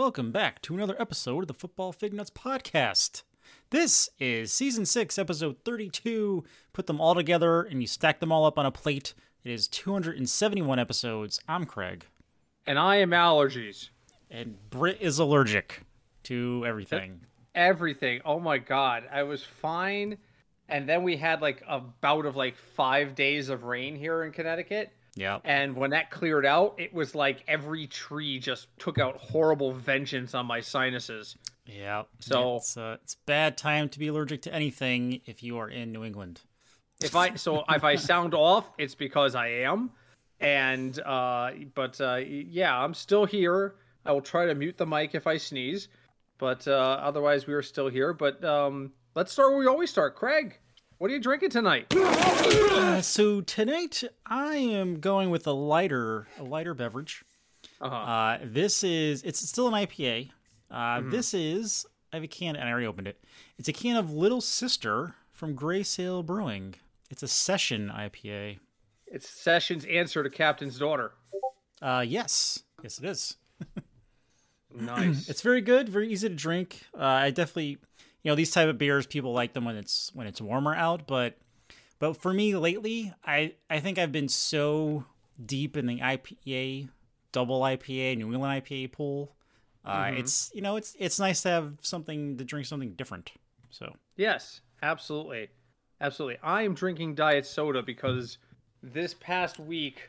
Hello, everyone, and welcome back to another episode of the Football Fig Nuts podcast. This is season six, episode 32. Put them all together and you stack them all up on a plate. It is 271 episodes. I'm Craig, And I am allergies. and Britt is allergic to everything. Everything. Oh my god. I was fine. And then we had like a bout of like five days of rain here in Connecticut. Yeah. And when that cleared out, it was like every tree just took out horrible vengeance on my sinuses. Yeah. So- it's, uh, it's bad time to be allergic to anything if you are in New England. If I so if I sound off, it's because I am. And uh but uh yeah, I'm still here. I will try to mute the mic if I sneeze. But uh otherwise we are still here. But um let's start where we always start. Craig, what are you drinking tonight? Uh, so tonight I am going with a lighter, a lighter beverage. Uh-huh. Uh, this is it's still an IPA. Uh, This is I have a can and I already opened it. It's a can of Little Sister from Grey Sail Brewing. It's a session IPA. It's Sessions' answer to Captain's daughter. Uh, yes, yes it is. Nice. It's very good, very easy to drink. Uh, I definitely, you know, these type of beers people like them when it's when it's warmer out, but but for me lately, I I think I've been so deep in the IPA, double IPA, New England IPA pool. Uh, It's you know it's it's nice to have something to drink something different. So yes, absolutely. Absolutely. I am drinking diet soda because this past week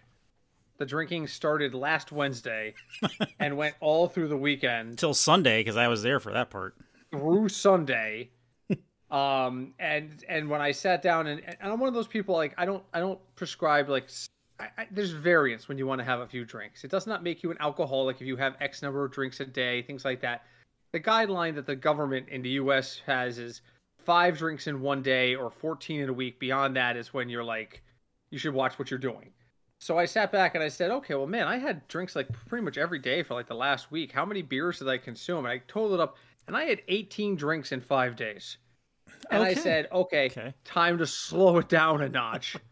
the drinking started last Wednesday and went all through the weekend until Sunday because I was there for that part. Through Sunday. um and and when I sat down and, and I'm one of those people like I don't I don't prescribe like I, I, there's variance when you want to have a few drinks. It does not make you an alcoholic if you have X number of drinks a day, things like that. The guideline that the government in the U.S. has is five drinks in one day or 14 in a week. Beyond that is when you're like, you should watch what you're doing. So I sat back and I said, okay, well, man, I had drinks like pretty much every day for like the last week. How many beers did I consume? And I totaled up, and I had 18 drinks in five days. And I said, okay, Okay. time to slow it down a notch.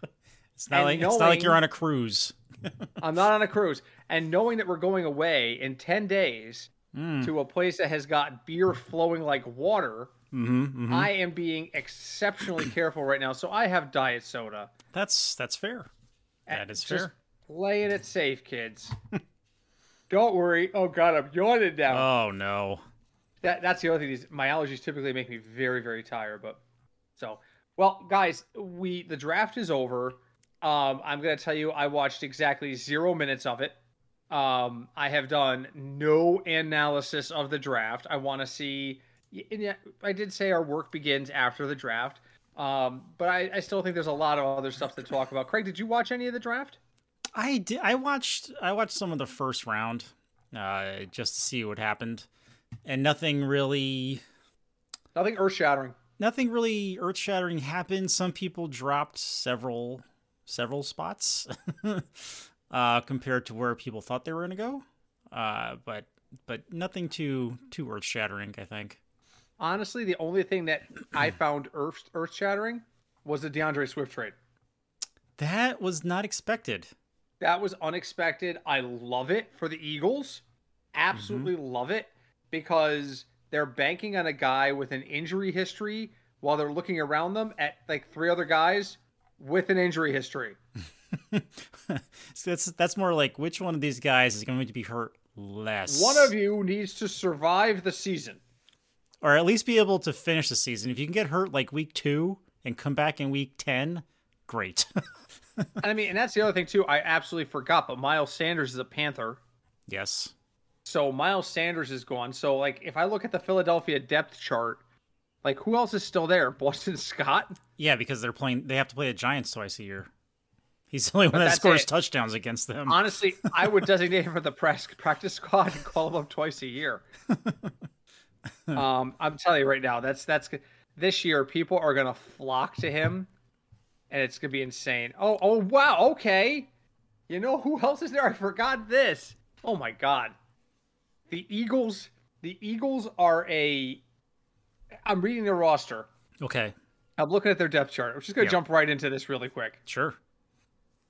It's not like it's not like you're on a cruise. I'm not on a cruise. And knowing that we're going away in 10 days Mm. to a place that has got beer flowing like water, Mm-hmm, I am being exceptionally careful right now. So I have diet soda. That's that's fair. That is Just fair. Playing it safe, kids. Don't worry. Oh god, I'm yawning now. Oh no. That that's the other thing. Is my allergies typically make me very very tired. But so well, guys, we the draft is over. Um, I'm gonna tell you, I watched exactly zero minutes of it. Um, I have done no analysis of the draft. I want to see. I did say our work begins after the draft. Um, but I, I still think there's a lot of other stuff to talk about. Craig, did you watch any of the draft? I did. I watched. I watched some of the first round, uh, just to see what happened, and nothing really, Nothing earth shattering. nothing really earth shattering happened. Some people dropped several, several spots, uh, compared to where people thought they were going to go. Uh, but but nothing too too earth shattering. I think. Honestly, the only thing that I found earth earth shattering was the DeAndre Swift trade. That was not expected. That was unexpected. I love it for the Eagles. Absolutely love it because they're banking on a guy with an injury history while they're looking around them at like three other guys with an injury history. so that's that's more like which one of these guys is going to be hurt less. One of you needs to survive the season. or at least be able to finish the season. If you can get hurt like week two and come back in week ten, great. I mean, and that's the other thing too. I absolutely forgot, but Miles Sanders is a Panther. yes. So Miles Sanders is gone. So like if I look at the Philadelphia depth chart, like who else is still there? Boston Scott? Yeah, because they're playing. They have to play the Giants twice a year. He's the only one that scores it. touchdowns against them. Honestly, I would designate him for the press practice squad and call him up twice a year. um, I'm telling you right now, that's that's this year. People are gonna flock to him, and it's gonna be insane. Oh, oh, wow, okay. You know who else is there? I forgot this. Oh my god, the Eagles. The Eagles are a. I'm reading their roster. Okay, I'm looking at their depth chart. I'm just gonna Yeah. jump right into this really quick. sure.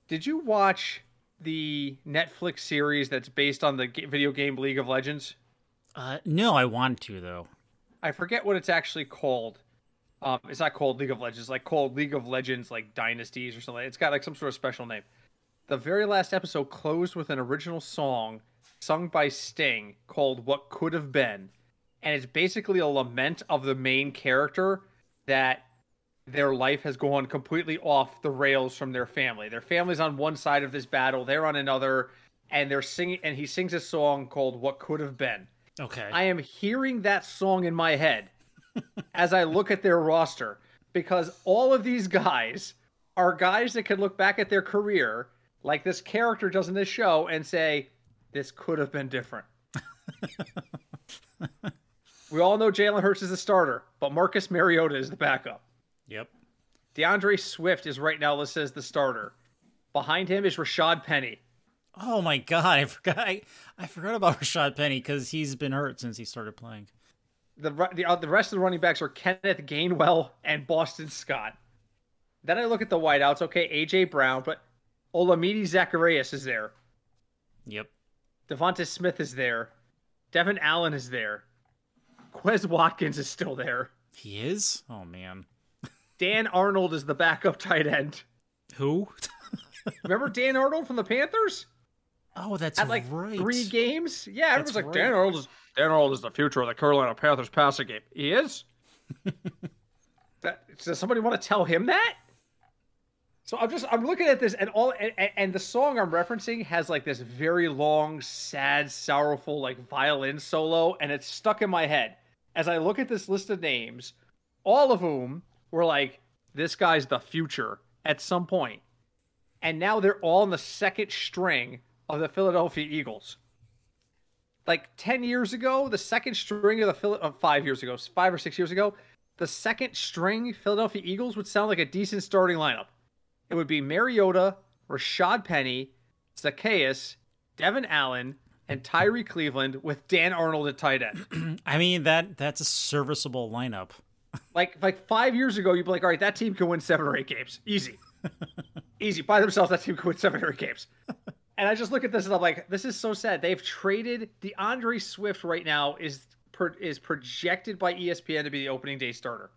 Did you watch the Netflix series that's based on the video game League of Legends? Uh, no, I want to though. I forget what it's actually called. Um, it's not called League of Legends, it's like called League of Legends like Dynasties or something. It's got like some sort of special name. The very last episode closed with an original song sung by Sting called What Could Have Been. And it's basically a lament of the main character that their life has gone completely off the rails from their family. Their family's on one side of this battle, they're on another, and they're singing and he sings a song called What Could Have Been. Okay. I am hearing that song in my head as I look at their roster because all of these guys are guys that can look back at their career like this character does in this show and say, this could have been different. we all know Jalen Hurts is the starter, but Marcus Mariota is the backup. yep. DeAndre Swift is right now listed as the starter. Behind him is Rashad Penny. Oh my god, I forgot. I, I forgot about Rashad Penny because he's been hurt since he started playing. the the, uh, the rest of the running backs are Kenneth Gainwell and Boston Scott. Then I look at the wideouts. Okay, AJ Brown, but Olamide Zaccheaus is there. Yep. Devonta Smith is there. Devon Allen is there. Quez Watkins is still there. He is. Oh man. Dan Arnold is the backup tight end. Who? Remember Dan Arnold from the Panthers? Oh, that's At like right. three games? Yeah, everyone's like right. Dan Arnold is Dan Arnold is the future of the Carolina Panthers passing game. He is. that, does somebody want to tell him that? So I'm just I'm looking at this and all and, and- the song I'm referencing has like this very long, sad, sorrowful like violin solo, and it's stuck in my head as I look at this list of names, all of whom were like, this guy's the future at some point. And now they're all in the second string of the Philadelphia Eagles. Like 10 years ago, the second string of the Phil- uh, five years ago, five or six years ago, the second string Philadelphia Eagles would sound like a decent starting lineup. It would be Mariota, Rashad Penny, Zaccheaus, Devon Allen, and Tyrie Cleveland with Dan Arnold at tight end. I mean that that's a serviceable lineup. like like five years ago, you'd be like, all right, that team can win seven or eight games. Easy. Easy. By themselves, that team can win seven or eight games. And I just look at this and I'm like, this is so sad. They've traded DeAndre Swift right now is is projected by ESPN to be the opening day starter.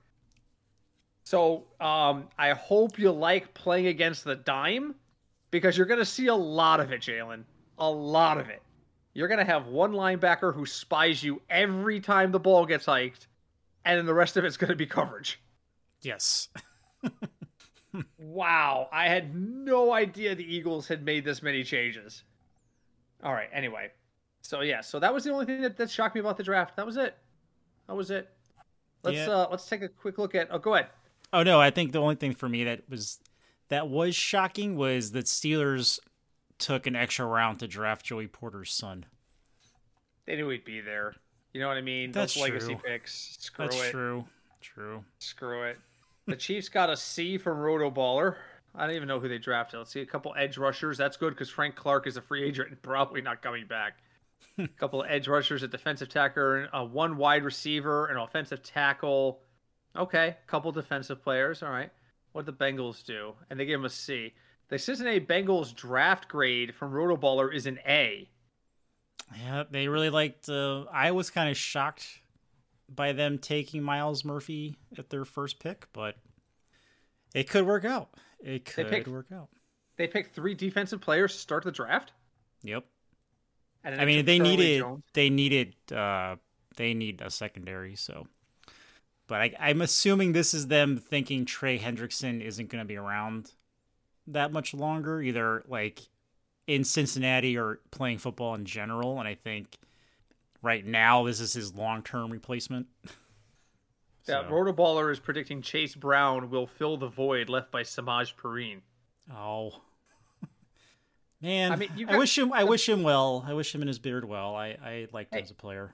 So um, I hope you like playing against the dime because you're going to see a lot of it, Jalen. A lot of it. You're going to have one linebacker who spies you every time the ball gets hiked, and then the rest of it's going to be coverage. Yes. Wow, I had no idea the Eagles had made this many changes. All right, anyway. So yeah, so that was the only thing that, that shocked me about the draft. That was it. That was it. Let's Yeah. uh let's take a quick look at Oh, go ahead. Oh no, I think the only thing for me that was that was shocking was that Steelers took an extra round to draft Joey Porter's son. They knew he'd be there. You know what I mean? That's Those legacy true. picks. Screw it. That's it. true. True. Screw it. The Chiefs got a C from RotoBaller. I don't even know who they drafted. Let's see a couple edge rushers. That's good because Frank Clark is a free agent and probably not coming back. a couple of edge rushers, a defensive tackle, a one wide receiver, an offensive tackle. Okay, couple defensive players. All right. What did the Bengals do? And they gave him a C. The Cincinnati Bengals draft grade from RotoBaller is an A. Yeah, they really liked. Uh, I was kind of shocked by them taking Myles Murphy at their first pick, but it could work out. It could picked- work out. They picked three defensive players to start the draft. Yep. And I mean, they needed they needed uh they need a secondary, so. But I, I'm assuming this is them thinking Trey Hendrickson isn't going to be around that much longer, either like in Cincinnati or playing football in general. And I think right now this is his long term replacement. Yeah, So- Rotoballer is predicting Chase Brown will fill the void left by Samaje Perine. Oh. Man, I mean, you I wish him. I wish him well. I wish him and his beard well. I I liked him as a player.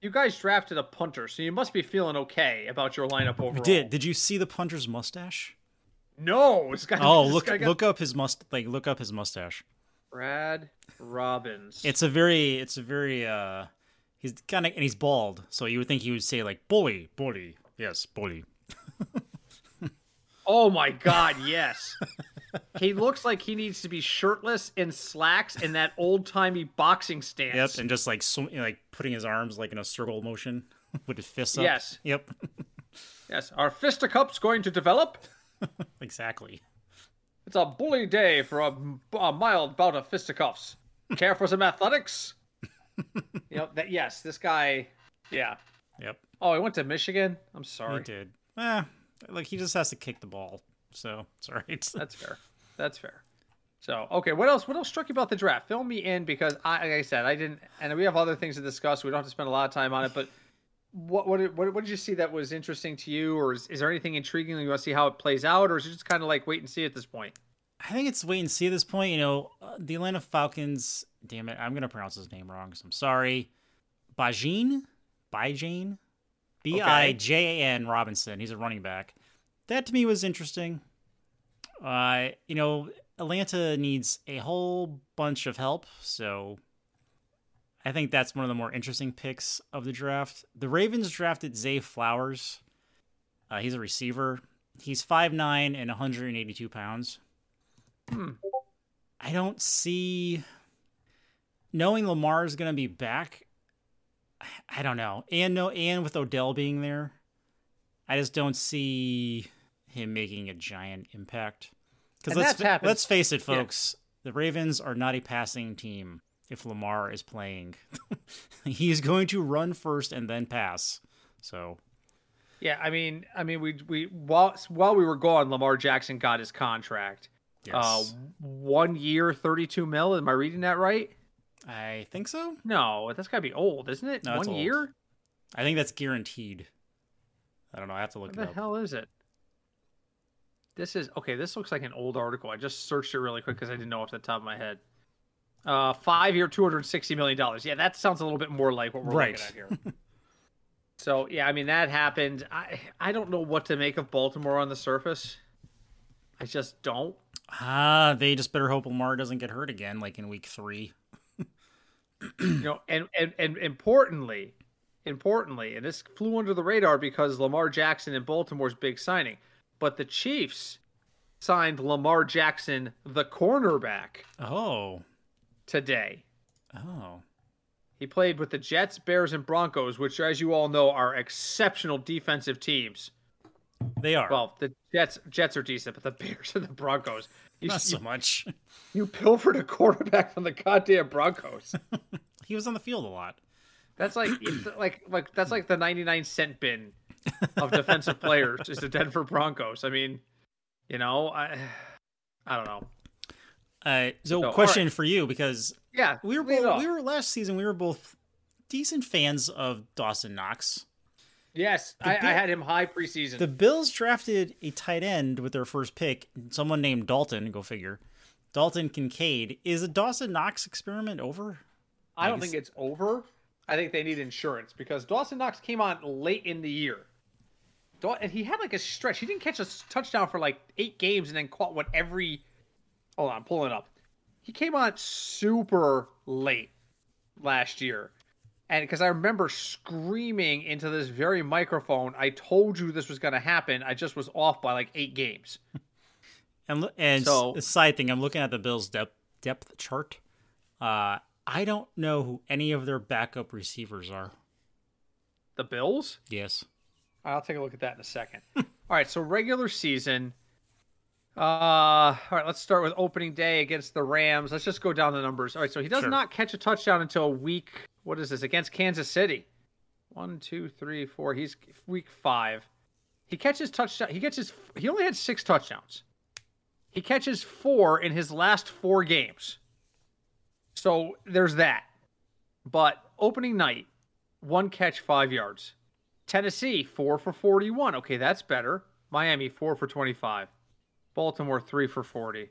You guys drafted a punter, so you must be feeling okay about your lineup overall. We did. Did you see the punter's mustache? No, this guy. Oh, look got- look up his must like look up his mustache. Brad Robbins. It's a very it's a very uh he's kind of and he's bald, so you would think he would say like bully, bully. Yes, bully. Oh my god, yes. he looks like he needs to be shirtless in slacks in that old timey boxing stance. Yep, and just like sw- like putting his arms like in a circle motion with his fists up. Yes. Yep. Yes. Are fisticuffs going to develop? exactly. It's a bully day for a, a mild bout of fisticuffs. Care for some athletics? you know that. Yes, this guy. Yeah. Yep. Oh, he went to Michigan. I'm sorry. He did. Eh, like he just has to kick the ball, so it's all right. That's fair. That's fair. So, okay, what else? What else struck you about the draft? Fill me in because, I, like I said, I didn't, and we have other things to discuss. We don't have to spend a lot of time on it. But what what did, what, what did you see that was interesting to you, or is, is there anything intriguing you want to see how it plays out, or is it just kind of like wait and see at this point? I think it's wait and see at this point. You know, uh, the Atlanta Falcons. Damn it, I'm gonna pronounce his name wrong, so I'm sorry. Bajin, Bijane, B I J A N Robinson. He's a running back. That to me was interesting. Uh, you know, Atlanta needs a whole bunch of help, so I think that's one of the more interesting picks of the draft. The Ravens drafted Zay Flowers. Uh, he's a receiver. He's 5'9 and 182 pounds. Hmm. I don't see knowing Lamar is going to be back. I don't know, and no, and with Odell being there, I just don't see him making a giant impact. Because let's that's let's face it, Yeah. folks, the Ravens are not a passing team. If Lamar is playing, he's going to run first and then pass. So Yeah, I mean, I mean, we we while while we were gone, Lamar Jackson got his contract. yes, Uh, one year, thirty-two mil. Am I reading that right? I think so. No, that's got to be old, isn't it? No, one old. year. I think that's guaranteed. I don't know. I have to look What it the up. hell is it? This is okay. This looks like an old article. I just searched it really quick because I didn't know off the top of my head. Uh, five year, two hundred sixty million dollars. Yeah, that sounds a little bit more like what we're Right. looking at here. so yeah, I mean that happened. I I don't know what to make of Baltimore on the surface. I just don't. Ah, they just better hope Lamar doesn't get hurt again, like in week three. You know, and, and and importantly, importantly, and this flew under the radar because Lamar Jackson in Baltimore's big signing, but the Chiefs signed Lamar Jackson, the cornerback, Oh, today. oh, He played with the Jets, Bears, and Broncos, which, as you all know, are exceptional defensive teams. They are. Well, the Jets Jets are decent, but the Bears and the Broncos. You, not so you, much. you pilfered a quarterback from the goddamn Broncos. he was on the field a lot. That's like like like that's like the 99 cent bin of defensive players is the Denver Broncos. I mean, you know, I I don't know. Uh, so, So, question right. for you because Yeah, we were both, we were last season we were both decent fans of Dawson Knox. Yes, I, I had him high preseason. The Bills drafted a tight end with their first pick, someone named Dalton. Go figure. Dalton Kincaid. Is a Dawson Knox experiment over? I don't think it's over. I think they need insurance because Dawson Knox came on late in the year. And he had like a stretch. He didn't catch a touchdown for like eight games and then caught what every. Hold on, I'm pulling up. He came on super late last year. And because I remember screaming into this very microphone, I told you this was going to happen. I just was off by like eight games. And and So- side thing, I'm looking at the Bills depth depth chart. Uh, I don't know who any of their backup receivers are. The Bills? Yes. I'll take a look at that in a second. all right, so regular season. Uh, all right, let's start with opening day against the Rams. Let's just go down the numbers. All right, so he does Sure. not catch a touchdown until week. What is this against Kansas City? One, two, three, four. He's week five. He catches touchdown. He catches. He only had six touchdowns. He catches four in his last four games. So there's that. But opening night, one catch, five yards. Tennessee, four for 41. Okay, that's better. Miami, four for 25. Baltimore, three for 40.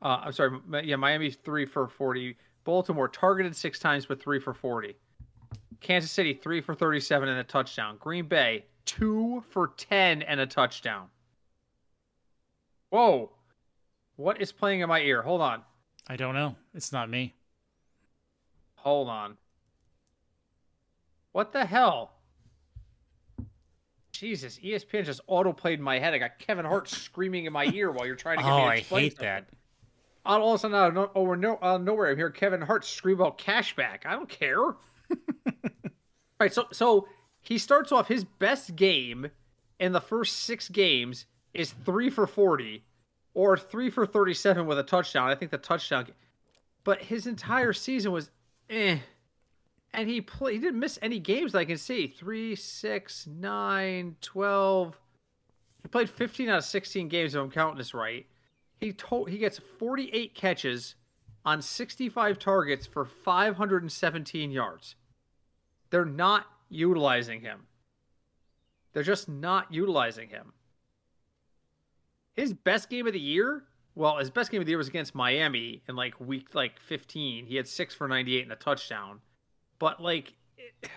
Uh, I'm sorry. Yeah, Miami, three for 40. Baltimore targeted six times, but three for 40. Kansas City, three for 37 and a touchdown. Green Bay, two for 10 and a touchdown. Whoa. What is playing in my ear? Hold on. I don't know. It's not me. Hold on. What the hell? Jesus, ESPN just auto played in my head. I got Kevin Hart screaming in my ear while you're trying to get Oh, me to oh, I explain hate something. that. All all of a sudden, out of no, over no, out of nowhere, I'm hearing Kevin Hart scream about cashback. I don't care. All right, so so he starts off his best game in the first six games is three for forty, or three for thirty-seven with a touchdown. I think the touchdown, but his entire season was eh. And he play, he didn't miss any games that I can see. Three, six, nine, twelve. He played 15 out of 16 games if I'm counting this right. He told he gets 48 catches on 65 targets for 517 yards. They're not utilizing him. They're just not utilizing him. His best game of the year, well, his best game of the year was against Miami in like week like 15. He had 6 for 98 and a touchdown. But like it,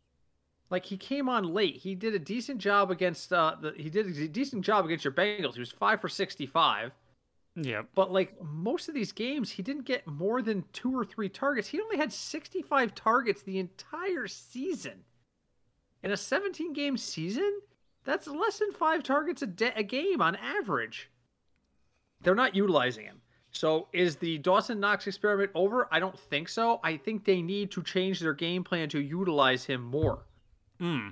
like he came on late. He did a decent job against uh the, he did a decent job against your Bengals. He was 5 for 65. Yep. But like most of these games, he didn't get more than two or three targets. He only had 65 targets the entire season. In a 17 game season, that's less than five targets a, de- a game on average. They're not utilizing him. So is the Dawson Knox experiment over? I don't think so. I think they need to change their game plan to utilize him more. Hmm.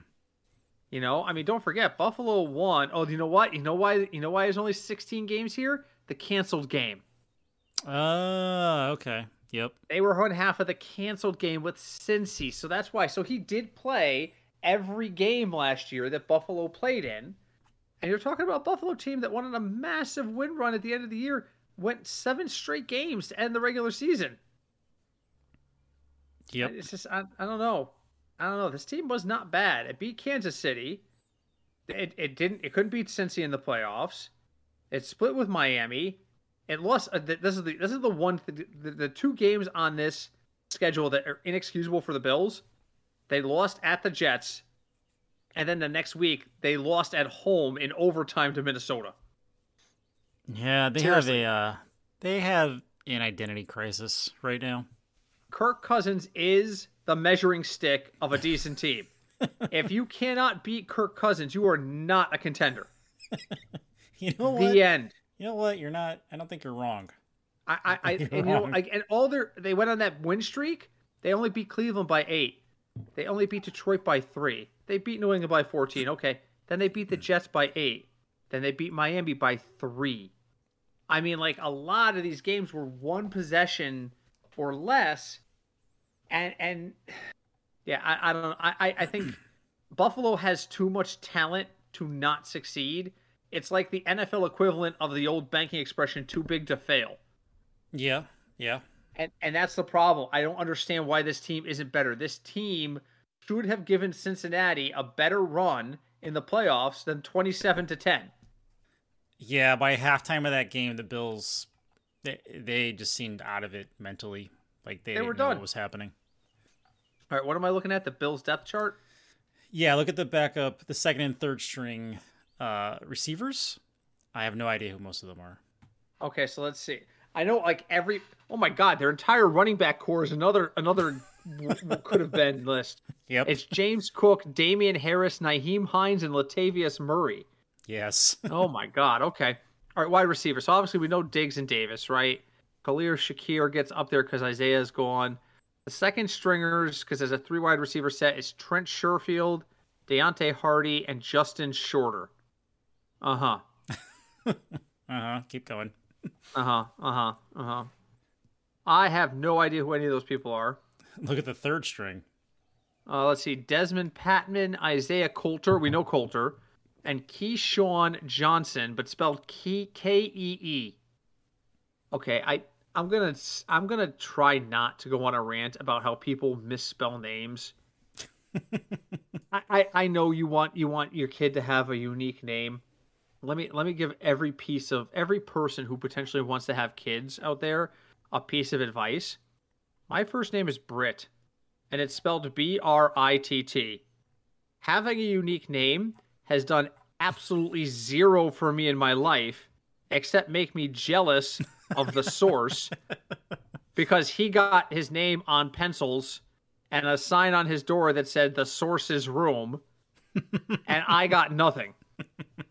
You know, I mean, don't forget Buffalo won. Oh, you know what? You know why? You know why there's only 16 games here? The canceled game. Uh, okay. Yep. They were on half of the canceled game with Cincy, so that's why. So he did play every game last year that Buffalo played in, and you're talking about Buffalo team that won on a massive win run at the end of the year, went seven straight games to end the regular season. Yep. It's just I, I don't know. I don't know. This team was not bad. It beat Kansas City. It it didn't it couldn't beat Cincy in the playoffs. It split with Miami. It lost. Uh, this is the this is the one th- the, the two games on this schedule that are inexcusable for the Bills. They lost at the Jets, and then the next week they lost at home in overtime to Minnesota. Yeah, they Seriously. have a uh, they have an identity crisis right now. Kirk Cousins is the measuring stick of a decent team. if you cannot beat Kirk Cousins, you are not a contender. You know what? The end. You know what? You're not. I don't think you're wrong. I, I, I and you know, like, and all their they went on that win streak. They only beat Cleveland by eight. They only beat Detroit by three. They beat New England by fourteen. Okay, then they beat the hmm. Jets by eight. Then they beat Miami by three. I mean, like a lot of these games were one possession or less, and and yeah, I, I don't know. I I- I think Buffalo has too much talent to not succeed. It's like the NFL equivalent of the old banking expression "too big to fail." Yeah. Yeah. And and that's the problem. I don't understand why this team isn't better. This team should have given Cincinnati a better run in the playoffs than 27 to 10. Yeah. By halftime of that game, the Bills they they just seemed out of it mentally. Like they, They didn't were know done. what was happening. All right, what am I looking at? The Bills depth chart? Yeah. Look at the backup, the second and third string uh, receivers. I have no idea who most of them are. Okay, so let's see. I know like every Oh my god, their entire running back corps is another another could have been list. Yep. It's James Cook, Damien Harris, Nyheim Hines and Latavius Murray. yes. Oh my God. Okay. All right. Wide receiver. So obviously we know Diggs and Davis, right? Khalil Shakir gets up there because Isaiah's gone. The second stringers, because there's a three wide receiver set, is Trent Sherfield, Deonte Harty, and Justin Shorter. Uh huh. Uh huh. Keep going. Uh huh. Uh huh. Uh huh. I have no idea who any of those people are. Look at the third string. Uh, let's see. Dezmon Patmon, Isaiah Coulter. We know Coulter. And KeeSean Johnson, but spelled K K E E. Okay, I I'm gonna I'm gonna try not to go on a rant about how people misspell names. I, I I know you want you want your kid to have a unique name. Let me let me give every piece of every person who potentially wants to have kids out there a piece of advice. My first name is Britt and it's spelled B R I T T. Having a unique name has done absolutely zero for me in my life, except make me jealous of the source because he got his name on pencils and a sign on his door that said the source's room. and I got nothing.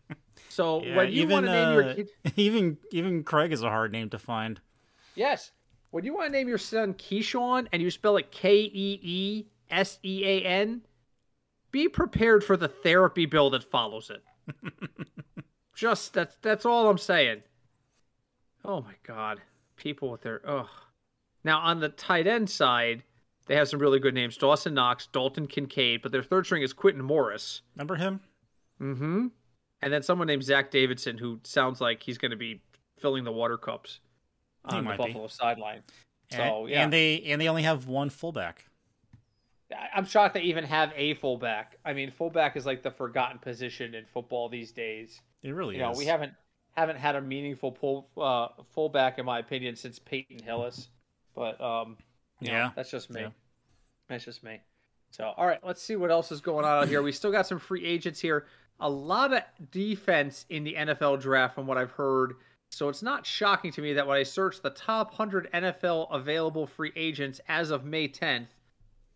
So Yeah, when you want to name your uh, kid, even even Craig is a hard name to find. yes, when you want to name your son Keyshawn and you spell it K E E S E A N, be prepared for the therapy bill that follows it. Just that's that's all I'm saying. Oh my god, people with their ugh. Now on the tight end side, they have some really good names: Dawson Knox, Dalton Kincaid, but their third string is Quintin Morris. Remember him? Mm-hmm. And then someone named Zach Davidson, who sounds like he's going to be filling the water cups on the might be. Buffalo sideline. So and, yeah, and they and they only have one fullback. I'm shocked they even have a fullback. I mean, fullback is like the forgotten position in football these days. It really You know, we haven't haven't had a meaningful pull uh, fullback, in my opinion, since Peyton Hillis. But um, you know, Yeah. that's just me. Yeah. That's just me. So, all right, let's see what else is going on out here. We still got some free agents here. A lot of defense in the NFL draft, from what I've heard. So it's not shocking to me that when I search the top 100 NFL available free agents as of May 10th,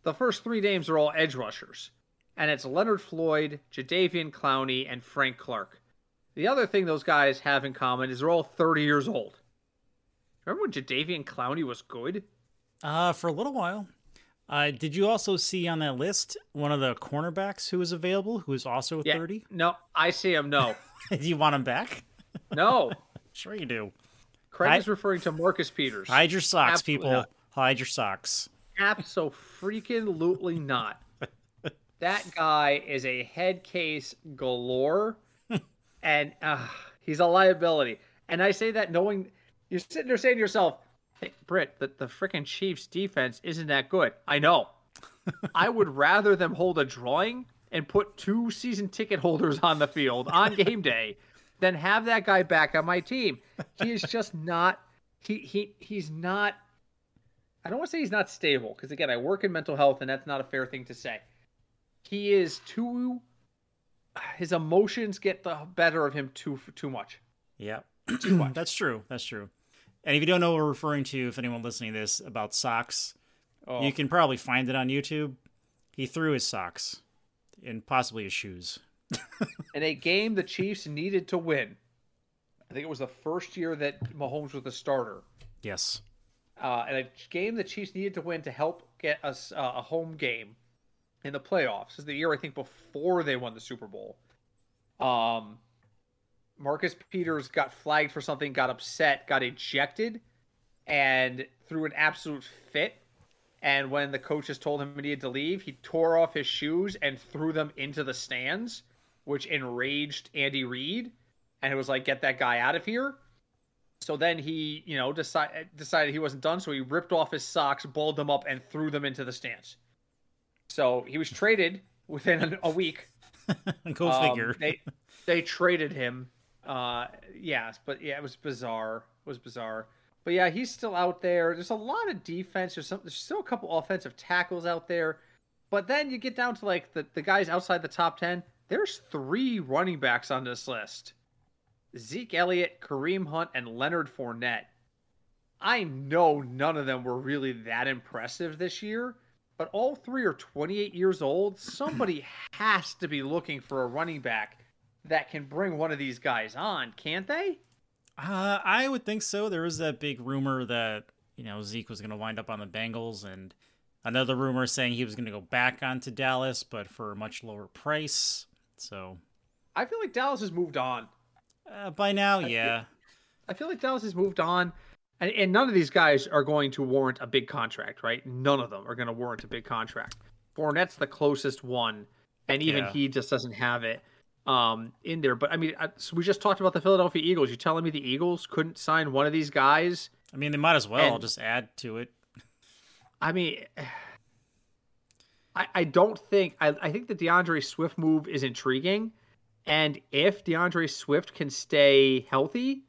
the first three names are all edge rushers. And it's Leonard Floyd, Jadeveon Clowney, and Frank Clark. The other thing those guys have in common is they're all 30 years old. Remember when Jadeveon Clowney was good? Uh, for a little while. Uh, did you also see on that list one of the cornerbacks who was available, who is also Yeah. 30? No, I see him. No, do you want him back? no. Sure you do. Craig I- is referring to Marcus Peters. Hide your socks, Absolutely people. not. Hide your socks. Absolutely not. That guy is a head case galore, and uh, he's a liability. And I say that knowing you're sitting there saying to yourself, "Hey, Britt, that the freaking Chiefs' defense isn't that good." I know. I would rather them hold a drawing and put two season ticket holders on the field on game day than have that guy back on my team. He is just not. He he he's not I don't want to say he's not stable because again, I work in mental health and that's not a fair thing to say. He is too. His emotions get the better of him too too much. Yeah. Too much. That's true. That's true. And if you don't know what we're referring to, if anyone listening to this about socks, Oh, you can probably find it on YouTube. He threw his socks and possibly his shoes. in a game the Chiefs needed to win. I think it was the first year that Mahomes was the starter. Yes. Uh, and a game the Chiefs needed to win to help get us uh, a home game in the playoffs. This is the year I think before they won the Super Bowl. Um, Marcus Peters got flagged for something, got upset, got ejected, and threw an absolute fit. And when the coaches told him he needed to leave, he tore off his shoes and threw them into the stands, which enraged Andy Reid. And it was like, get that guy out of here. So then he, you know, decide, decided he wasn't done. So he ripped off his socks, balled them up, and threw them into the stands. So he was traded within a, a week. Go Um, figure. They they traded him. Uh, yes, but yeah, it was bizarre. It was bizarre. But yeah, he's still out there. There's a lot of defense. There's some. There's still a couple offensive tackles out there. But then you get down to like the the guys outside the top ten. There's three running backs on this list: Zeke Elliott, Kareem Hunt, and Leonard Fournette. I know none of them were really that impressive this year, but all three are 28 years old. Somebody has to be looking for a running back that can bring one of these guys on, can't they? Uh, I would think so. There was that big rumor that you know Zeke was going to wind up on the Bengals, and another rumor saying he was going to go back onto Dallas, but for a much lower price. So I feel like Dallas has moved on. uh, by now, yeah, I feel like Dallas has moved on. And, and none of these guys are going to warrant a big contract, right? None of them are going to warrant a big contract. Fournette's the closest one, and even Yeah. he just doesn't have it um, in there. But I mean, I, so we just talked about the Philadelphia Eagles. You telling me the Eagles couldn't sign one of these guys? I mean they might as well And- just add to it. I mean, I, I don't think I, I think the DeAndre Swift move is intriguing, and if DeAndre Swift can stay healthy,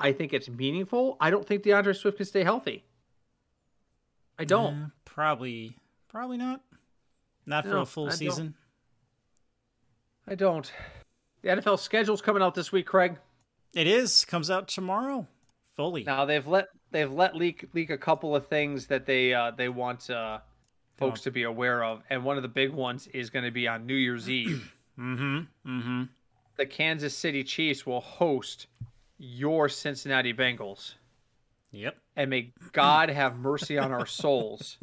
I think it's meaningful. I don't think DeAndre Swift can stay healthy. I don't. Uh, probably, probably not. Not for No, a full I don't. season. I don't. The NFL schedule's coming out this week, Craig. It is comes out tomorrow, fully. Now they've let they've let leak leak a couple of things that they uh, they want uh, folks Oh. to be aware of, and one of the big ones is going to be on New Year's Eve. Mm-hmm. Mm-hmm. the Kansas City Chiefs will host your Cincinnati Bengals. Yep. And may God have mercy on our souls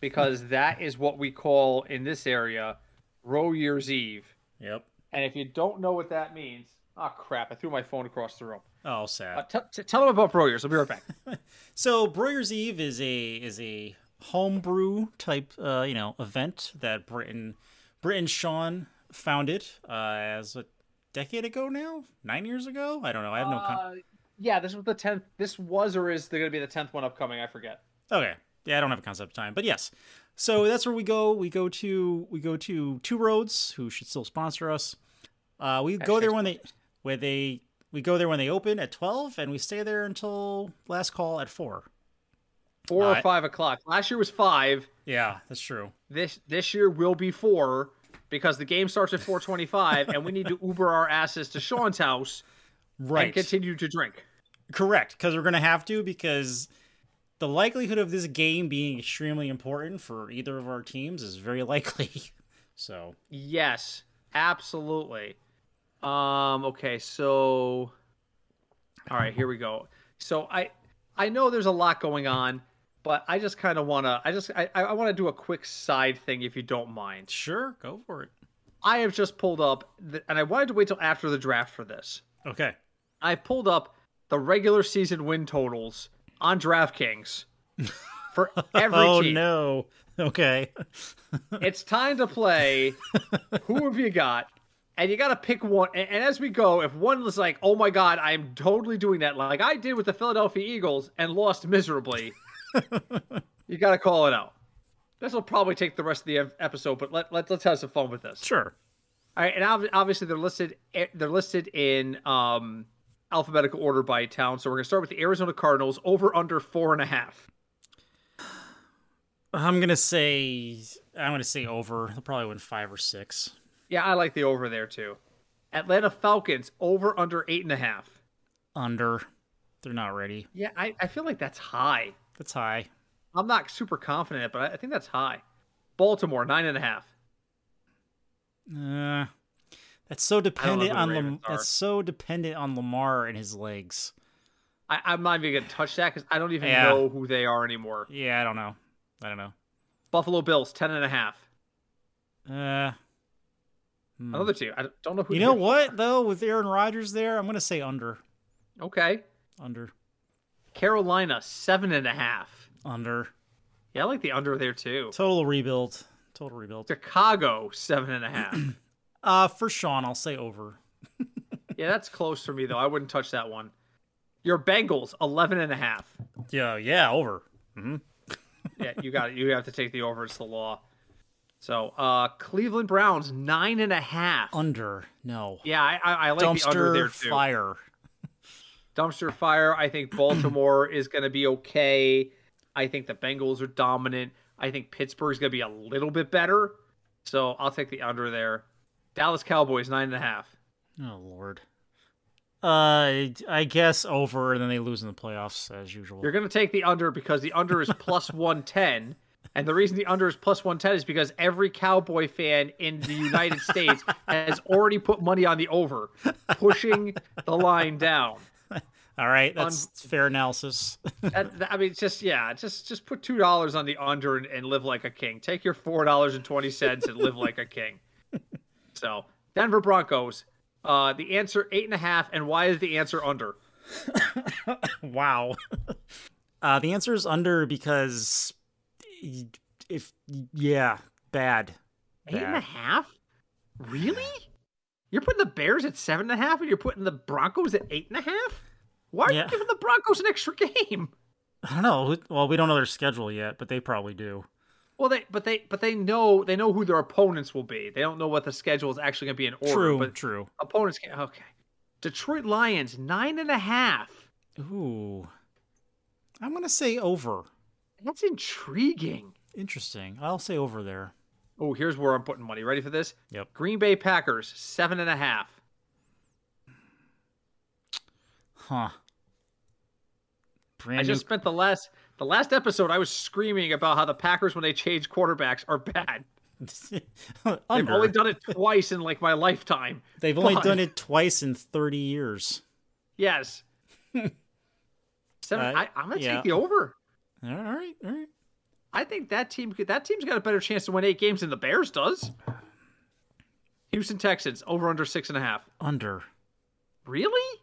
because that is what we call in this area Bro Year's Eve. Yep. And if you don't know what that means, oh crap, I threw my phone across the room. Oh, sad. Uh, t- t- tell them about Bro Year's. I'll be right back. So Broyers Eve is a is a homebrew type uh, you know event that Britain Britain Sean founded uh, as a decade ago now, nine years ago. I don't know. I have no. Con- Uh, yeah, this was the 10th. This was or is going to be the 10th one upcoming. I forget. okay, yeah, I don't have a concept of time, but yes. So that's where we go. We go to we go to Two Roads, who should still sponsor us. Uh, we go there when they where they we go there when they open at twelve, and we stay there until last call at four. Four Uh, or five o'clock. Last year was five. Yeah, that's true. This this year will be four because the game starts at 4:25 and we need to Uber our asses to Sean's house Right. and continue to drink. Correct, because we're gonna have to because the likelihood of this game being extremely important for either of our teams is very likely. So Yes, absolutely. Um. Okay. So, all right. Here we go. So I I know there's a lot going on, but I just kind of want to. I just I I want to do a quick side thing if you don't mind. sure, go for it. I have just pulled up, the, and I wanted to wait till after the draft for this. Okay. I pulled up the regular season win totals on DraftKings for every oh team. no. Okay. It's time to play. Who have you got? And you got to pick one. And, and as we go, if one was like, "Oh my God, I am totally doing that," like I did with the Philadelphia Eagles and lost miserably, you got to call it out. This will probably take the rest of the episode, but let, let let's have some fun with this. sure. All right, and obviously they're listed eh, they're listed in um, alphabetical order by town. So we're gonna start with the Arizona Cardinals over under four and a half. I'm gonna say I'm gonna say over. They'll probably win five or six. Yeah, I like the over there too. Atlanta Falcons over under eight and a half. Under. They're not ready. Yeah, I, I feel like that's high. That's high. I'm not super confident, but I, I think that's high. Baltimore nine and a half. Uh, that's so dependent on Lam- that's so dependent on Lamar and his legs. I, I'm not even gonna touch that because I don't even Yeah. know who they are anymore. Yeah, I don't know. I don't know. Buffalo Bills ten and a half. Uh, hmm. Another two. I don't know who. You know are. what though? With Aaron Rodgers there, I'm gonna say under, Okay. under, Carolina seven and a half. under. Yeah, I like the under there too. Total rebuild. Total rebuild. Chicago seven and a half. Uh, for Sean, I'll say over. yeah, that's close for me though. I wouldn't touch that one. Your Bengals eleven and a half. Yeah, yeah, over. hmm Yeah, you got it. You have to take the over. It's the law. So, uh, Cleveland Browns nine and a half. Under. No. Yeah, I, I, I like the under there Dumpster too. fire. Dumpster fire. I think Baltimore is going to be okay. I think the Bengals are dominant. I think Pittsburgh's going to be a little bit better. So I'll take the under there. Dallas Cowboys nine and a half. Oh lord. Uh, I guess over, and then they lose in the playoffs as usual. You're going to take the under because the under is plus 110. And the reason the under is plus 110 is because every Cowboy fan in the United States has already put money on the over, pushing the line down. All right, that's fair analysis. That, that- I mean, just yeah, just just put two dollars on the under and, and live like a king. Take your four dollars and twenty cents and live like a king. So Denver Broncos. Uh, the answer eight and a half. And why is the answer under? wow. Uh, the answer is under because if yeah, bad. Eight and a half? Really? You're putting the Bears at seven and a half, and you're putting the Broncos at eight and a half? Why are Yeah. you giving the Broncos an extra game? I don't know. Well, we don't know their schedule yet, but they probably do. Well, they but they but they know they know who their opponents will be. They don't know what the schedule is actually going to be in order. True, but true. opponents can okay. Detroit Lions nine and a half. Ooh. I'm gonna say over. That's intriguing. Interesting. I'll say over there. Oh, here's where I'm putting money. Ready for this? Yep. Green Bay Packers seven and a half. Huh. Brand I new just spent the last the last episode. I was screaming about how the Packers when they change quarterbacks are bad. They've only done it twice in like my lifetime. They've only but... done it twice in 30 years. Yes. Seven, uh, I, am gonna yeah. take the over. All right, all right. I think that team that team's got a better chance to win eight games than the Bears does. Houston Texans over under six and a half. Under. Really?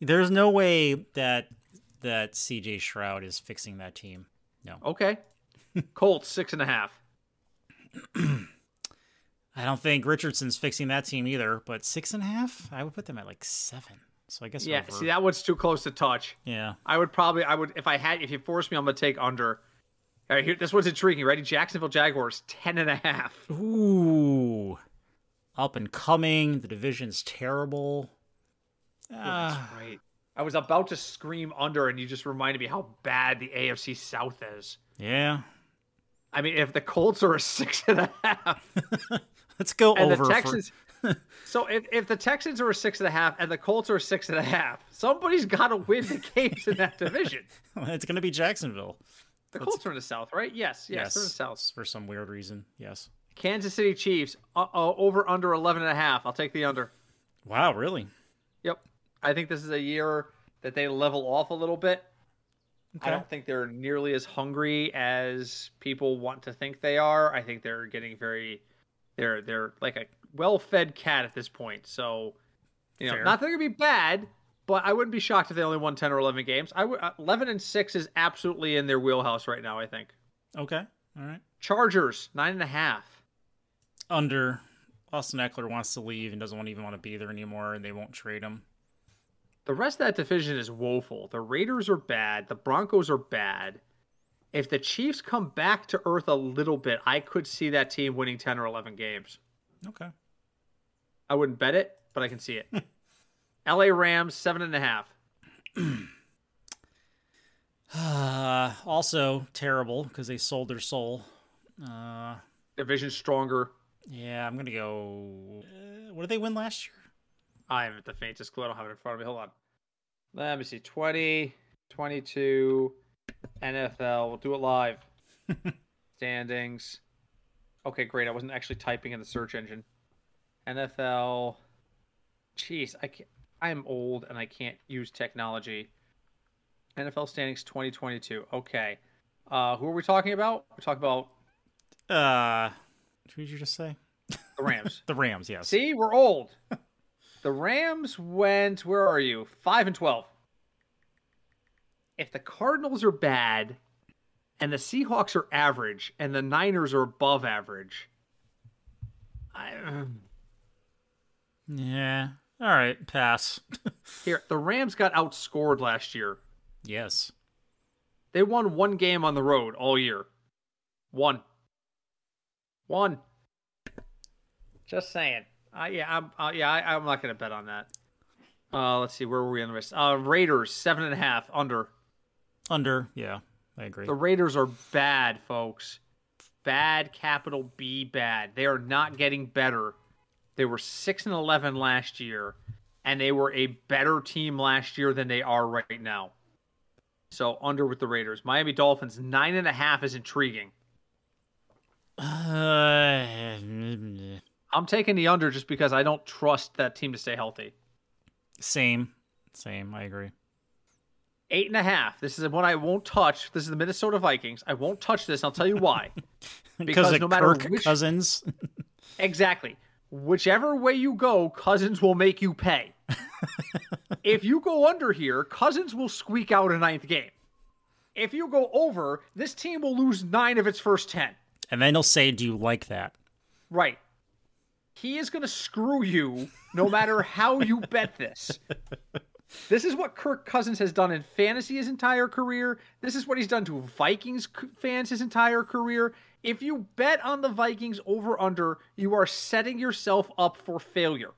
There's no way that that CJ Stroud is fixing that team. No. Okay. Colts six and a half. I don't think Richardson's fixing that team either, but six and a half, I would put them at like seven. So I guess yeah. Over. See, that one's too close to touch. Yeah. I would probably, I would, if I had, if you force me, I'm gonna take under. All right, here, this one's intriguing. Ready? Jacksonville Jaguars ten and a half. Ooh, up and coming. The division's terrible. Oh, that's uh, right. I was about to scream under, and you just reminded me how bad the AFC South is. Yeah. I mean, if the Colts are a six and a half, let's go and over. The Texans, for... so if, if the Texans are a six and a half and the Colts are a six and a half, somebody's got to win the games in that division. it's going to be Jacksonville. The let's... Colts are in the South, right? Yes, yes, yes, they're in the South for some weird reason. Yes. Kansas City Chiefs uh, over under 11 and a half. I'll take the under. Wow, really? Yep. I think this is a year that they level off a little bit. Okay. I don't think they're nearly as hungry as people want to think they are. I think they're getting very they're they're like a well-fed cat at this point. So, you know, Fair. not that they're going to be bad, but I wouldn't be shocked if they only won 10 or 11 games. I would uh, 11 and 6 is absolutely in their wheelhouse right now, I think. Okay. All right. Chargers, nine and a half. Under. Austin Ekeler wants to leave and doesn't want, even want to be there anymore, and they won't trade him. The rest of that division is woeful. The Raiders are bad. The Broncos are bad. If the Chiefs come back to earth a little bit, I could see that team winning 10 or 11 games. Okay. I wouldn't bet it, but I can see it. LA Rams, seven and a half. uh, also terrible because they sold their soul. Uh, Division stronger. Yeah, I'm going to go. Uh, what did they win last year? I haven't the faintest clue. I don't have it in front of me. Hold on. Let me see. 20, 22, NFL. We'll do it live. Standings. Okay, great. I wasn't actually typing in the search engine. NFL. Jeez, I can't. I am old and I can't use technology. NFL standings 2022. Okay. Uh, who are we talking about? We're talking about. Uh, what did you just say? The Rams. the Rams, yes. See, we're old. The Rams went, where are you? 5 and 12. If the Cardinals are bad and the Seahawks are average and the Niners are above average, I. Um, yeah. All right, pass. Here, the Rams got outscored last year. Yes. They won one game on the road all year. One. One. Just saying. Uh, yeah, I'm. Uh, yeah, I, am not going to bet on that. Uh, let's see, where were we on the list? Uh, Raiders seven and a half under. Under, yeah, I agree. The Raiders are bad, folks. Bad, capital B, bad. They are not getting better. They were six and eleven last year, and they were a better team last year than they are right now. So under with the Raiders. Miami Dolphins nine and a half is intriguing. Uh, I'm taking the under just because I don't trust that team to stay healthy. Same. Same. I agree. Eight and a half. This is one I won't touch. This is the Minnesota Vikings. I won't touch this. I'll tell you why. because no matter Kirk which Cousins. exactly. Whichever way you go, Cousins will make you pay. if you go under here, Cousins will squeak out a ninth game. If you go over, this team will lose nine of its first ten. And then they'll say, Do you like that? Right he is going to screw you no matter how you bet this. This is what Kirk Cousins has done in fantasy his entire career. This is what he's done to Vikings fans his entire career. If you bet on the Vikings over under, you are setting yourself up for failure.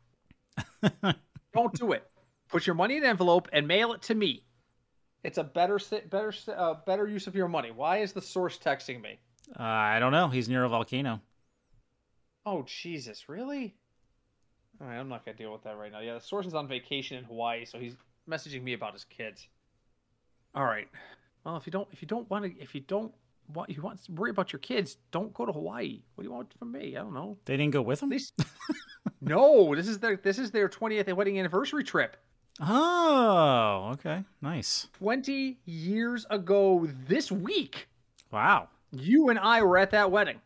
Don't do it. Put your money in an envelope and mail it to me. It's a better better uh, better use of your money. Why is the source texting me? Uh, I don't know. He's near a volcano. Oh Jesus, really? All right, I'm not gonna deal with that right now. Yeah, the source is on vacation in Hawaii, so he's messaging me about his kids. All right. Well, if you don't, if you don't want to, if you don't want you want to worry about your kids. Don't go to Hawaii. What do you want from me? I don't know. They didn't go with them. Least, no. This is their this is their twentieth wedding anniversary trip. Oh, okay, nice. Twenty years ago this week, Wow. you and I were at that wedding.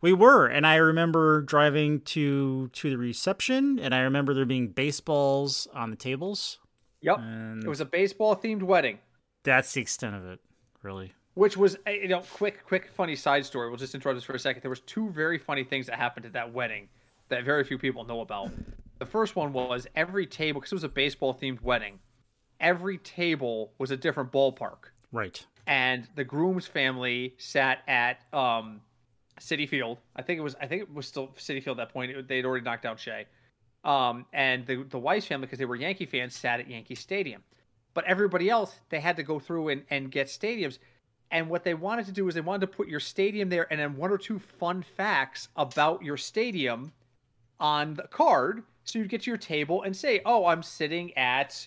We were, and I remember driving to to the reception, and I remember there being baseballs on the tables, Yep. and It was a baseball themed wedding, that's the extent of it, really. which was you know quick quick funny side story. We'll just interrupt this for a second. There was two very funny things that happened at that wedding that very few people know about. The first one was every table because it was a baseball themed wedding. Every table was a different ballpark. Right. and the groom's family sat at um, Citi Field. I think it was. I think it was still Citi Field at that point. It- They'd already knocked out Shea. Um, and the the wife's family, because they were Yankee fans, sat at Yankee Stadium. But everybody else, they had to go through and, and get stadiums. And what they wanted to do is they wanted to put your stadium there, and then one or two fun facts about your stadium on the card, so you'd get to your table and say, "Oh, I'm sitting at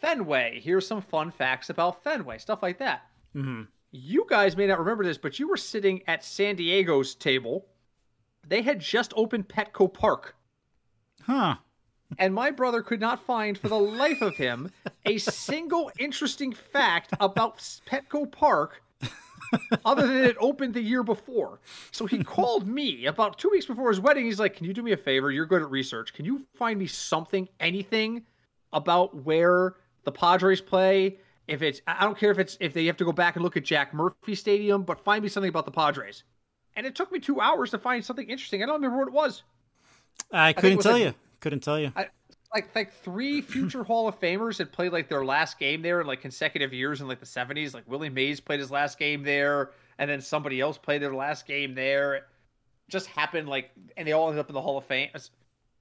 Fenway. Here's some fun facts about Fenway." Stuff like that hmm you guys may not remember this, but you were sitting at San Diego's table. They had just opened Petco Park, Huh. and my brother could not find for the life of him a single interesting fact about Petco Park other than it opened the year before. So he called me about two weeks before his wedding. He's like, Can you do me a favor? You're good at research. Can you find me something, anything about where the Padres play? If it's, I don't care if it's, if they have to go back and look at Jack Murphy Stadium, but find me something about the Padres. And it took me two hours to find something interesting. I don't remember what it was. I couldn't was tell like- you. Couldn't tell you. I, like like three future Hall of Famers had played like their last game there in like consecutive years in like the seventies. Like Willie Mays played his last game there, and then somebody else played their last game there. It just happened like, and they all ended up in the Hall of Fame.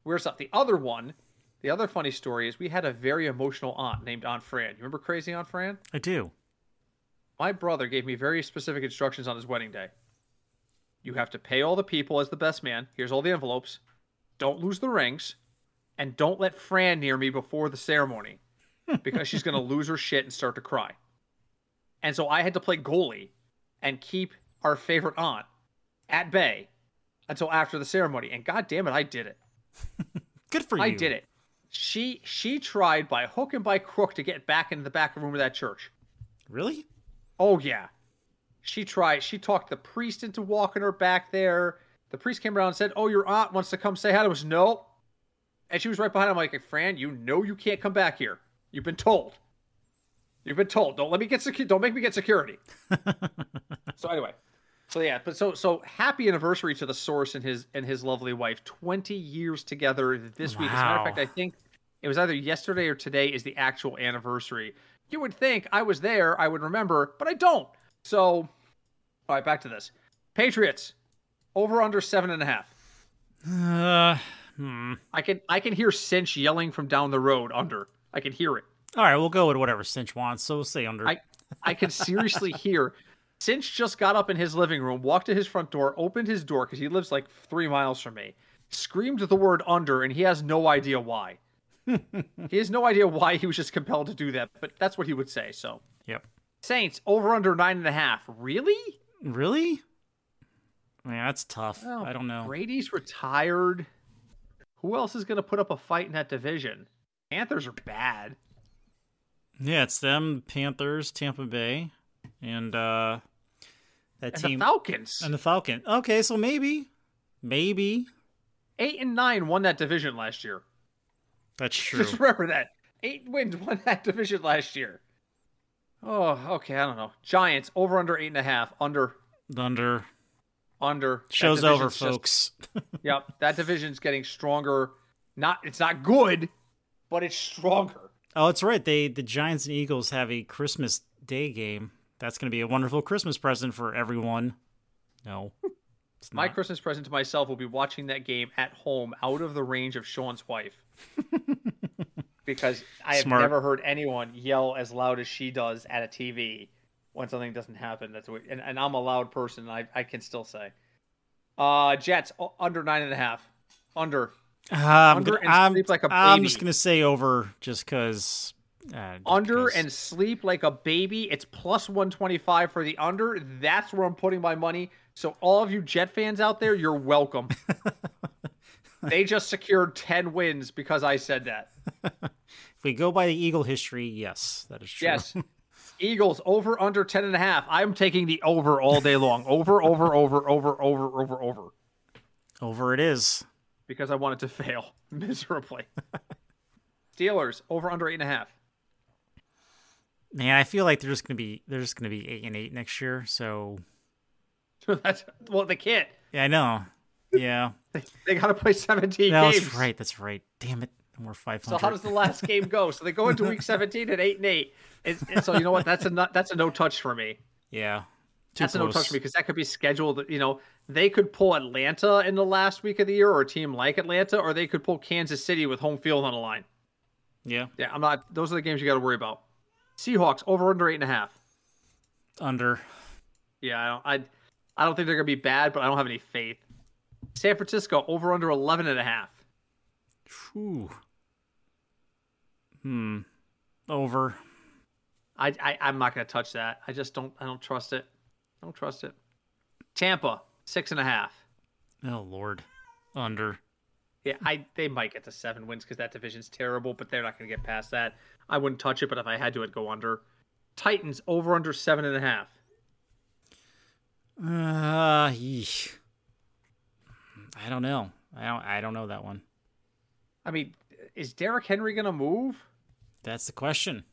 Weird stuff. The other one, the other funny story is we had a very emotional aunt named Aunt Fran. You remember Crazy Aunt Fran? I do. My brother gave me very specific instructions on his wedding day. You have to pay all the people as the best man. Here's all the envelopes. Don't lose the rings. And don't let Fran near me before the ceremony because she's going to lose her shit and start to cry. And so I had to play goalie and keep our favorite aunt at bay until after the ceremony. And god damn it, I did it. Good for you. I did it. She she tried by hook and by crook to get back into the back room of that church. Really? Oh yeah. She tried. She talked the priest into walking her back there. The priest came around and said, "Oh, your aunt wants to come say hi to us." No, and she was right behind him, like, "Fran, you know you can't come back here. You've been told. You've been told. Don't let me get secu- Don't make me get security." so anyway, so yeah, but so so happy anniversary to the source and his and his lovely wife. Twenty years together this week. As a matter of fact, I think it was either yesterday or today is the actual anniversary. You would think I was there, I would remember, but I don't. So, all right, back to this. Patriots over under seven and a half. Uh, hmm. I can I can hear Cinch yelling from down the road under. I can hear it. All right, we'll go with whatever Cinch wants. So we'll stay under. I I can seriously hear. Cinch just got up in his living room, walked to his front door, opened his door because he lives like three miles from me, screamed the word under, and he has no idea why. he has no idea why he was just compelled to do that, but that's what he would say. So Yep. Saints over under nine and a half. Really? Really? Man, that's tough. I don't know. Brady's retired. Who else is going to put up a fight in that division? Panthers are bad. Yeah, it's them, Panthers, Tampa Bay, and uh that And team the Falcons, and the Falcon. Okay, so maybe, maybe eight and nine, won that division last year. That's true. Just remember that. Eight wins won that division last year. Oh, okay. I don't know. Giants over under eight and a half. Under Under under. Show's over, just- folks. yep, that division's getting stronger. Not it's not good, but it's stronger. oh, it's right. They the Giants and Eagles have a Christmas Day game. That's going to be a wonderful Christmas present for everyone. No, it's My not. Christmas present to myself will be watching that game at home, out of the range of Sean's wife. because I have Smart. never heard anyone yell as loud as she does at a TV when something doesn't happen. That's what, and, and I'm a loud person. I, I can still say. Uh, Jets under nine and a half. Under. Uh, I'm, Under gonna, and I'm, like a I'm just going to say over just because Uh, under because- and sleep like a baby. It's plus 125 for the under. That's where I'm putting my money. So all of you Jet fans out there, you're welcome. they just secured 10 wins because I said that. if we go by the Eagle history, yes, that is true. Yes. Eagles over under 10 and a half. I'm taking the over all day long. Over, over, over, over, over, over, over. over it is. Because I want it to fail miserably. Steelers over under eight and a half. Man, I feel like they're just gonna be they're just gonna be eight and eight next year. So That's well, they can't. yeah, I know. Yeah, They, they got to play 17 no, games. that's right. That's right. Damn it, and we're five So hundred. how does the last game go? So they go into week 17 at eight and eight. It's, it's- so you know what? That's a no- that's a no touch for me. yeah, That's a no touch for me because that could be scheduled. You know, they could pull Atlanta in the last week of the year, or a team like Atlanta, or they could pull Kansas City with home field on the line. Yeah, Yeah, I'm not. Those are the games you got to worry about. Seahawks over under eight and a half. under. Yeah, I don't. I, I don't think they're gonna be bad, but I don't have any faith. San Francisco over under 11 and a half. Whew. Hmm. Over. I, I I'm not gonna touch that. I just don't. I don't trust it. I don't trust it. Tampa six and a half. Oh Lord. Under. Yeah, I they might get to seven wins because that division's terrible, but they're not going to get past that. I wouldn't touch it, but if I had to, I'd go under. Titans over under seven and a half. Uh, yeesh. I don't know. I don't. I don't know that one. I mean, is Derrick Henry going to move? That's the question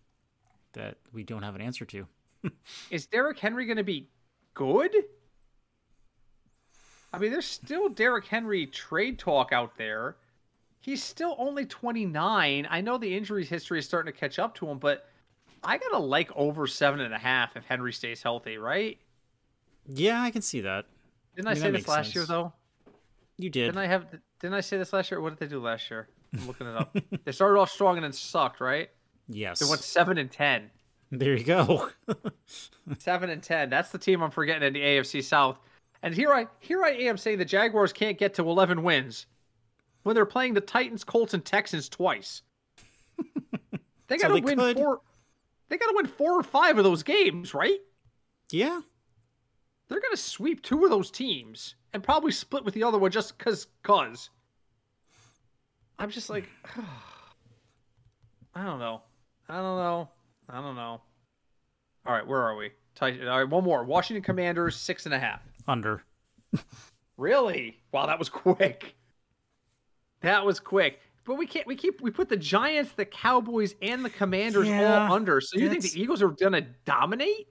that we don't have an answer to. Is Derrick Henry going to be good? I mean, there's still Derrick Henry trade talk out there. He's still only 29. I know the injuries history is starting to catch up to him, but I gotta like over seven and a half if Henry stays healthy, right? Yeah, I can see that. Didn't I, I say this last year though? You did. Didn't I have? Didn't I say this last year? What did they do last year? I'm looking it up. they started off strong and then sucked, right? yes. They went seven and ten. There you go. Seven and ten. That's the team I'm forgetting in the AFC South. And here I here I am saying the Jaguars can't get to 11 wins when they're playing the Titans, Colts, and Texans twice. They got to they win could. four. They got to win four or five of those games, right? yeah. They're going to sweep two of those teams and probably split with the other one just cause cause. I'm just like, I don't know. I don't know. I don't know. All right, where are we? Titan, all right, one more. Washington Commanders six and a half. Under. Really? Wow, that was quick. That was quick. But we can't. We keep. We put the Giants, the Cowboys, and the Commanders Yeah, all under. So you think the Eagles are gonna dominate?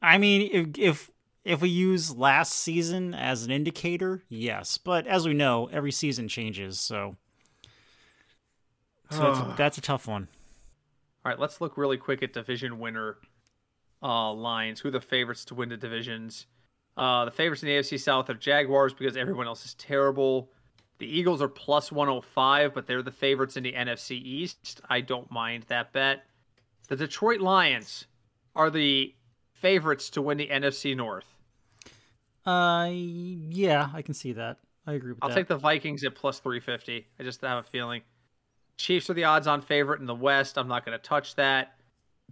I mean, if if if we use last season as an indicator, yes. But as we know, every season changes, so so that's, that's a tough one. All right, let's look really quick at division winner uh, lines. Who are the favorites to win the divisions? Uh, the favorites in the AFC South are Jaguars because everyone else is terrible. The Eagles are plus 105, but they're the favorites in the NFC East. I don't mind that bet. The Detroit Lions are the favorites to win the NFC North. Uh, yeah, I can see that. I agree with I'll that. take the Vikings at plus 350. I just have a feeling. Chiefs are the odds on favorite in the West. I'm not going to touch that.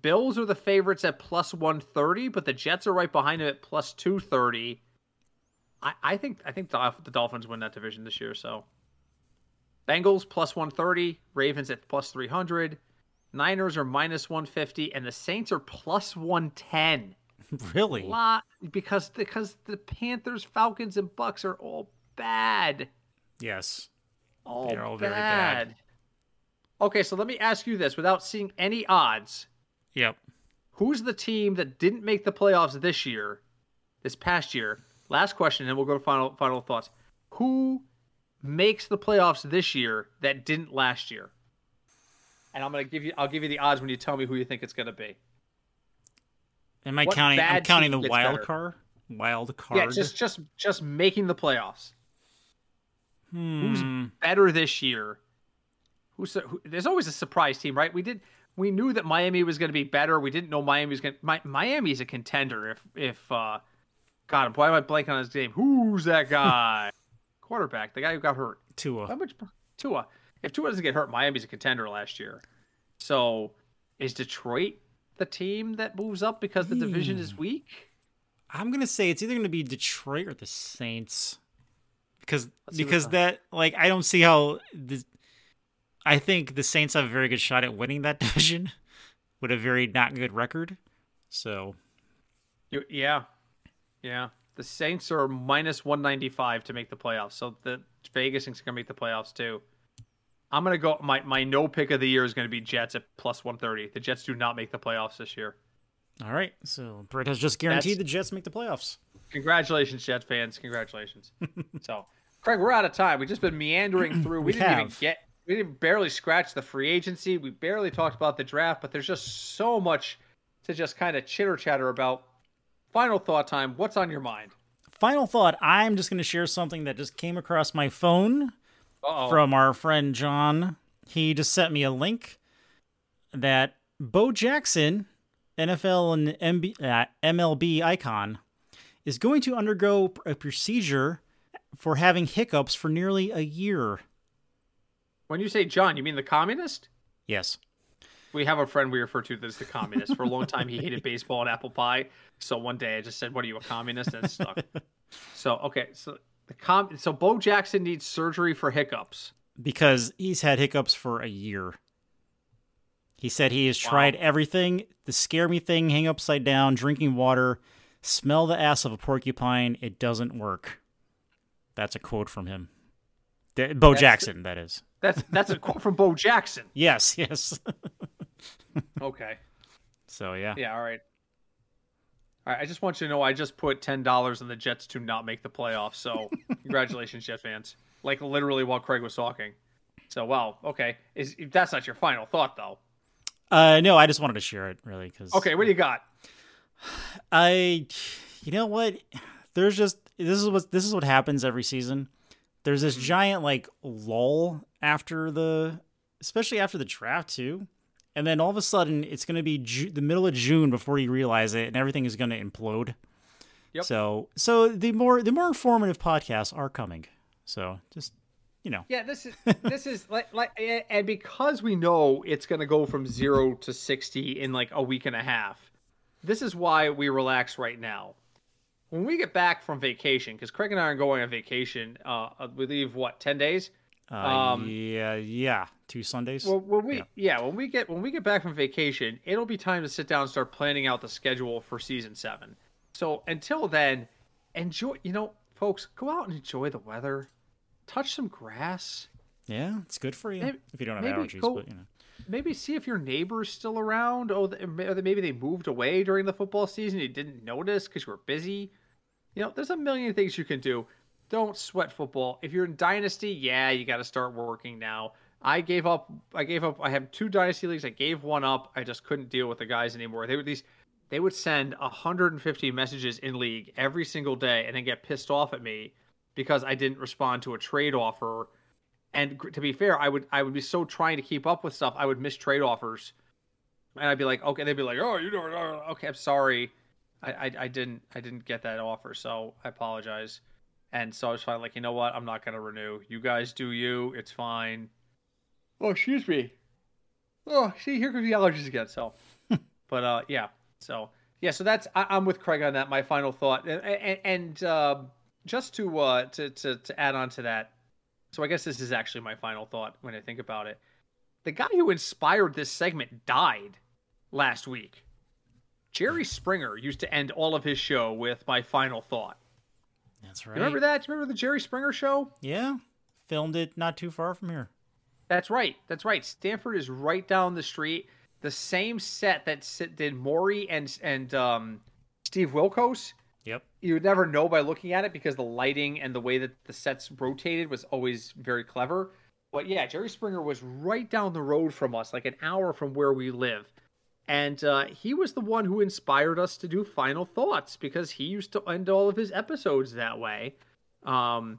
Bills are the favorites at plus 130, but the Jets are right behind them at plus 230. I, I think I think the, the Dolphins win that division this year. So Bengals plus 130, Ravens at plus 300, Niners are minus 150, and the Saints are plus 110 really? lot because because the Panthers, Falcons, and Bucs are all bad. Yes. All, They're all bad. very bad. Okay, so let me ask you this without seeing any odds. Yep. Who's the team that didn't make the playoffs this year, this past year? Last question, and we'll go to final final thoughts. Who makes the playoffs this year that didn't last year? And I'm gonna give you I'll give you the odds when you tell me who you think it's gonna be. Am I What counting? I'm counting the wild better? card. Wild card. Yeah, just just just making the playoffs. Hmm. better this year? Who's who, there's always a surprise team, right? We did we knew that Miami was going to be better. We didn't know Miami was going. to Miami's a contender. If if uh, God, why am I blanking on his name? Who's that guy? Quarterback, the guy who got hurt. Tua. How much Tua? If Tua doesn't get hurt, Miami's a contender last year. So is Detroit the team that moves up because the division is hmm. weak? I'm gonna say it's either gonna be Detroit or the Saints, because because that like I don't see how the. I think the Saints have a very good shot at winning that division, with a very not good record. So Yeah, yeah. The Saints are minus one ninety five to make the playoffs, so the Vegas is gonna make the playoffs too. I'm gonna go. My my no pick of the year is gonna be Jets at plus one thirty. The Jets do not make the playoffs this year. all right, so Brett has just guaranteed That's- the Jets make the playoffs. Congratulations, Jets fans! Congratulations. so, Craig, we're out of time. We've just been meandering through. We, We didn't even get. We didn't barely scratch the free agency. We barely talked about the draft, but there's just so much to just kind of chitter chatter about. Final thought time. What's on your mind? Final thought: I'm just gonna share something that just came across my phone. Uh-oh. from our friend John. He just sent me a link that Bo Jackson, NFL and MB, uh, MLB icon, is going to undergo a procedure for having hiccups for nearly a year. When you say John, you mean the communist? Yes. We have a friend we refer to as the communist. For a long time, he hated baseball and apple pie. So one day I just said, "What are you, a communist?" And it stuck. so okay, so the com, so Bo Jackson needs surgery for hiccups. Because he's had hiccups for a year. He said he has tried everything the scare me thing, hang upside down, drinking water, smell the ass of a porcupine. It doesn't work. That's a quote from him. Bo That's- Jackson, that is. That's that's a quote from Bo Jackson. Yes, yes. Okay. so yeah. Yeah. All right. All right. I just want you to know I just put ten dollars on the Jets to not make the playoffs. So congratulations, Jet fans. Like literally while Craig was talking. So wow. Okay. Is that's not your final thought though? Uh, no, I just wanted to share it really because Okay. What do you got? I, you know what? There's just this is what this is what happens every season. There's this giant like lull after the, especially after the draft too, and then all of a sudden it's going to be Ju- the middle of June before you realize it, and everything is going to implode. Yep. So so the more the more informative podcasts are coming. So just you know Yeah, this is this is like like and because we know it's going to go from 0 to 60 in like a week and a half. This is why we relax right now. When we get back from vacation cuz Craig and I are going on vacation uh we leave what 10 days? Uh, Um, yeah yeah two Sundays. Well, when we Yeah. yeah. when we get when we get back from vacation, it'll be time to sit down and start planning out the schedule for season 7. So, until then, enjoy, you know, folks, go out and enjoy the weather. Touch some grass. yeah, it's good for you Maybe- if you don't have allergies, go- but you know. maybe see if your neighbor's still around. Oh, or maybe they moved away during the football season. You didn't notice because you were busy. You know, there's a million things you can do. Don't sweat football. If you're in dynasty, yeah, you got to start working now. I gave up. I gave up. I have two dynasty leagues. I gave one up. I just couldn't deal with the guys anymore. They would these. They would send 150 messages in league every single day, and then get pissed off at me because I didn't respond to a trade offer and to be fair, I would I would be so trying to keep up with stuff, I would miss trade offers, and I'd be like, okay, they'd be like, oh, you know, okay, I'm sorry, I, I I didn't I didn't get that offer, so I apologize, and so I was finally like, you know what, I'm not gonna renew. You guys do you, it's fine. Oh, excuse me. Oh, see, here comes the allergies again. So, but uh, yeah, so yeah, so that's I, I'm with Craig on that. My final thought, and, and, and uh, just to uh to, to to add on to that. So I guess this is actually my final thought when I think about it. The guy who inspired this segment died last week. Jerry Springer used to end all of his show with my final thought. That's You right. remember that? You remember the Jerry Springer show? Yeah, filmed it not too far from here. That's right. That's right. Stamford is right down the street. The same set that did Maury and and um, Steve Wilkos. Yep. You would never know by looking at it because the lighting and the way that the sets rotated was always very clever. But yeah, Jerry Springer was right down the road from us, like an hour from where we live. And uh, he was the one who inspired us to do Final Thoughts because he used to end all of his episodes that way. Um,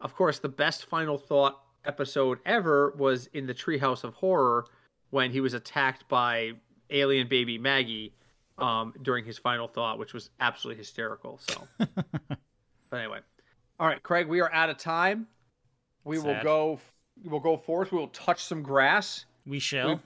of course, the best Final Thought episode ever was in the Treehouse of Horror when he was attacked by alien baby Maggie um, during his final thought, which was absolutely hysterical. So, but anyway, all right, Craig, we are out of time. We will go. We'll go forth. We will touch some grass. We shall. We,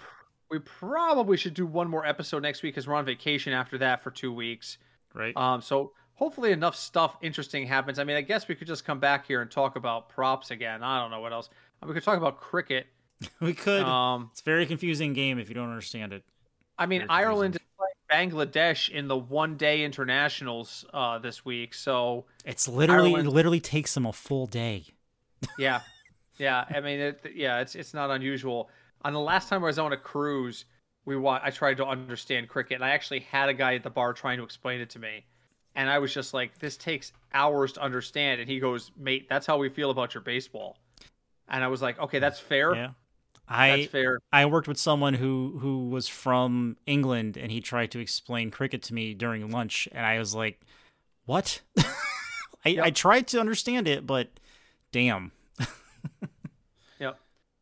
We probably should do one more episode next week because we're on vacation after that for two weeks. Right. Um, so hopefully enough stuff interesting happens. I mean, I guess we could just come back here and talk about props again. I don't know what else. We could talk about cricket. we could. Um, it's a very confusing game if you don't understand it. I mean, Very Ireland is playing Bangladesh in the one-day internationals uh, this week. So It's literally Ireland- it literally takes them a full day. yeah, yeah. I mean, it, yeah, it's it's not unusual. On the last time I was on a cruise, we wa- I tried to understand cricket, and I actually had a guy at the bar trying to explain it to me, and I was just like, "This takes hours to understand." And he goes, "Mate, that's how we feel about your baseball." And I was like, "Okay, that's fair. Yeah. That's I fair." I worked with someone who who was from England and he tried to explain cricket to me during lunch and I was like, "What?" I, Yep. I tried to understand it, but damn. Yep.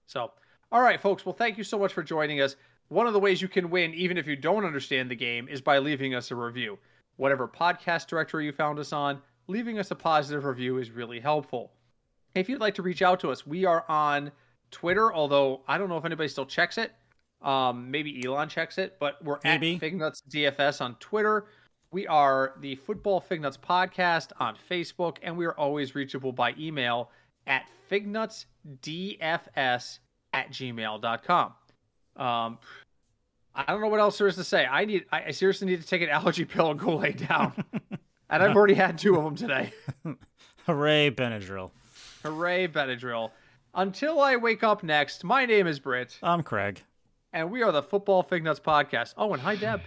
So, all right, folks. Well, thank you so much for joining us. One of the ways you can win, even if you don't understand the game, is by leaving us a review. Whatever podcast directory you found us on, leaving us a positive review is really helpful. If you'd like to reach out to us, we are on Twitter, although I don't know if anybody still checks it. Um, maybe Elon checks it, but we're Maybe. at Fignuts DFS on Twitter. We are the Football Fignuts podcast on Facebook, and we are always reachable by email at fignutsdfs at gmail.com. Um, I don't know what else there is to say. I need, I I seriously need to take an allergy pill and go lay down. and I've already had two of them today. Hooray, Benadryl. Hooray, Benadryl. Until I wake up next, my name is Britt, I'm Craig. and we are the Football Fignuts podcast. Oh, and hi, Deb.